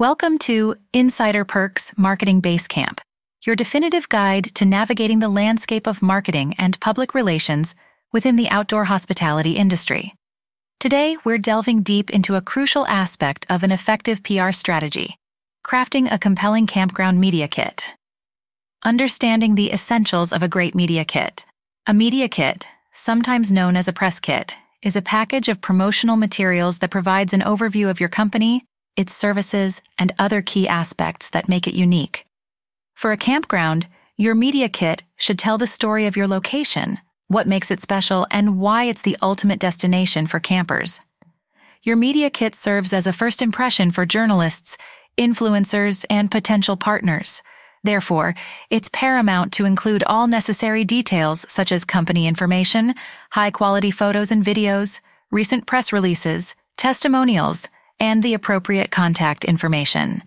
Welcome to Insider Perks Marketing Basecamp, your definitive guide to navigating the landscape of marketing and public relations within the outdoor hospitality industry. Today, we're delving deep into a crucial aspect of an effective PR strategy crafting a compelling campground media kit. Understanding the essentials of a great media kit. A media kit, sometimes known as a press kit, is a package of promotional materials that provides an overview of your company its services, and other key aspects that make it unique. For a campground, your media kit should tell the story of your location, what makes it special, and why it's the ultimate destination for campers. Your media kit serves as a first impression for journalists, influencers, and potential partners. Therefore, it's paramount to include all necessary details such as company information, high quality photos and videos, recent press releases, testimonials, and the appropriate contact information.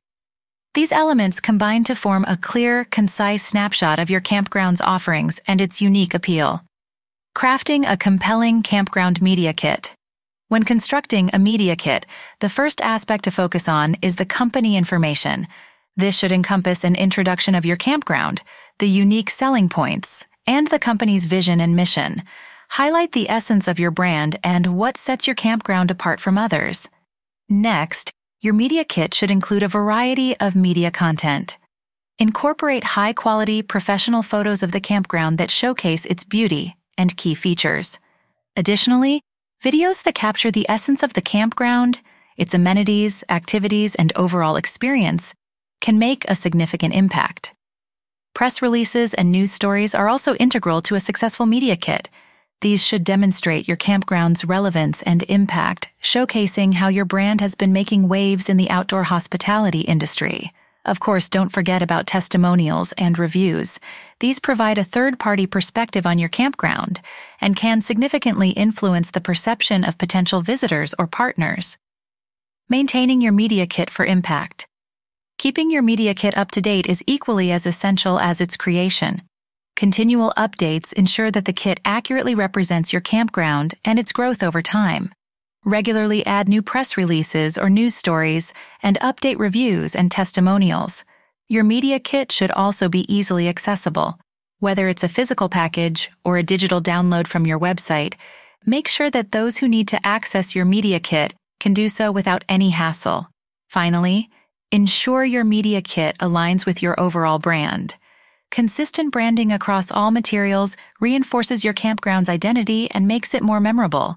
These elements combine to form a clear, concise snapshot of your campground's offerings and its unique appeal. Crafting a compelling campground media kit. When constructing a media kit, the first aspect to focus on is the company information. This should encompass an introduction of your campground, the unique selling points, and the company's vision and mission. Highlight the essence of your brand and what sets your campground apart from others. Next, your media kit should include a variety of media content. Incorporate high quality professional photos of the campground that showcase its beauty and key features. Additionally, videos that capture the essence of the campground, its amenities, activities, and overall experience can make a significant impact. Press releases and news stories are also integral to a successful media kit these should demonstrate your campground's relevance and impact, showcasing how your brand has been making waves in the outdoor hospitality industry. Of course, don't forget about testimonials and reviews. These provide a third party perspective on your campground and can significantly influence the perception of potential visitors or partners. Maintaining your media kit for impact. Keeping your media kit up to date is equally as essential as its creation. Continual updates ensure that the kit accurately represents your campground and its growth over time. Regularly add new press releases or news stories and update reviews and testimonials. Your media kit should also be easily accessible. Whether it's a physical package or a digital download from your website, make sure that those who need to access your media kit can do so without any hassle. Finally, ensure your media kit aligns with your overall brand. Consistent branding across all materials reinforces your campground's identity and makes it more memorable.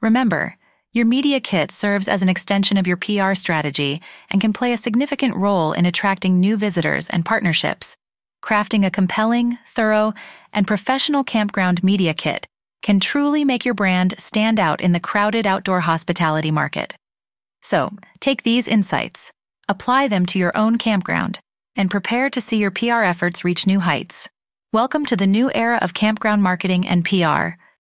Remember, your media kit serves as an extension of your PR strategy and can play a significant role in attracting new visitors and partnerships. Crafting a compelling, thorough, and professional campground media kit can truly make your brand stand out in the crowded outdoor hospitality market. So, take these insights, apply them to your own campground, and prepare to see your PR efforts reach new heights. Welcome to the new era of campground marketing and PR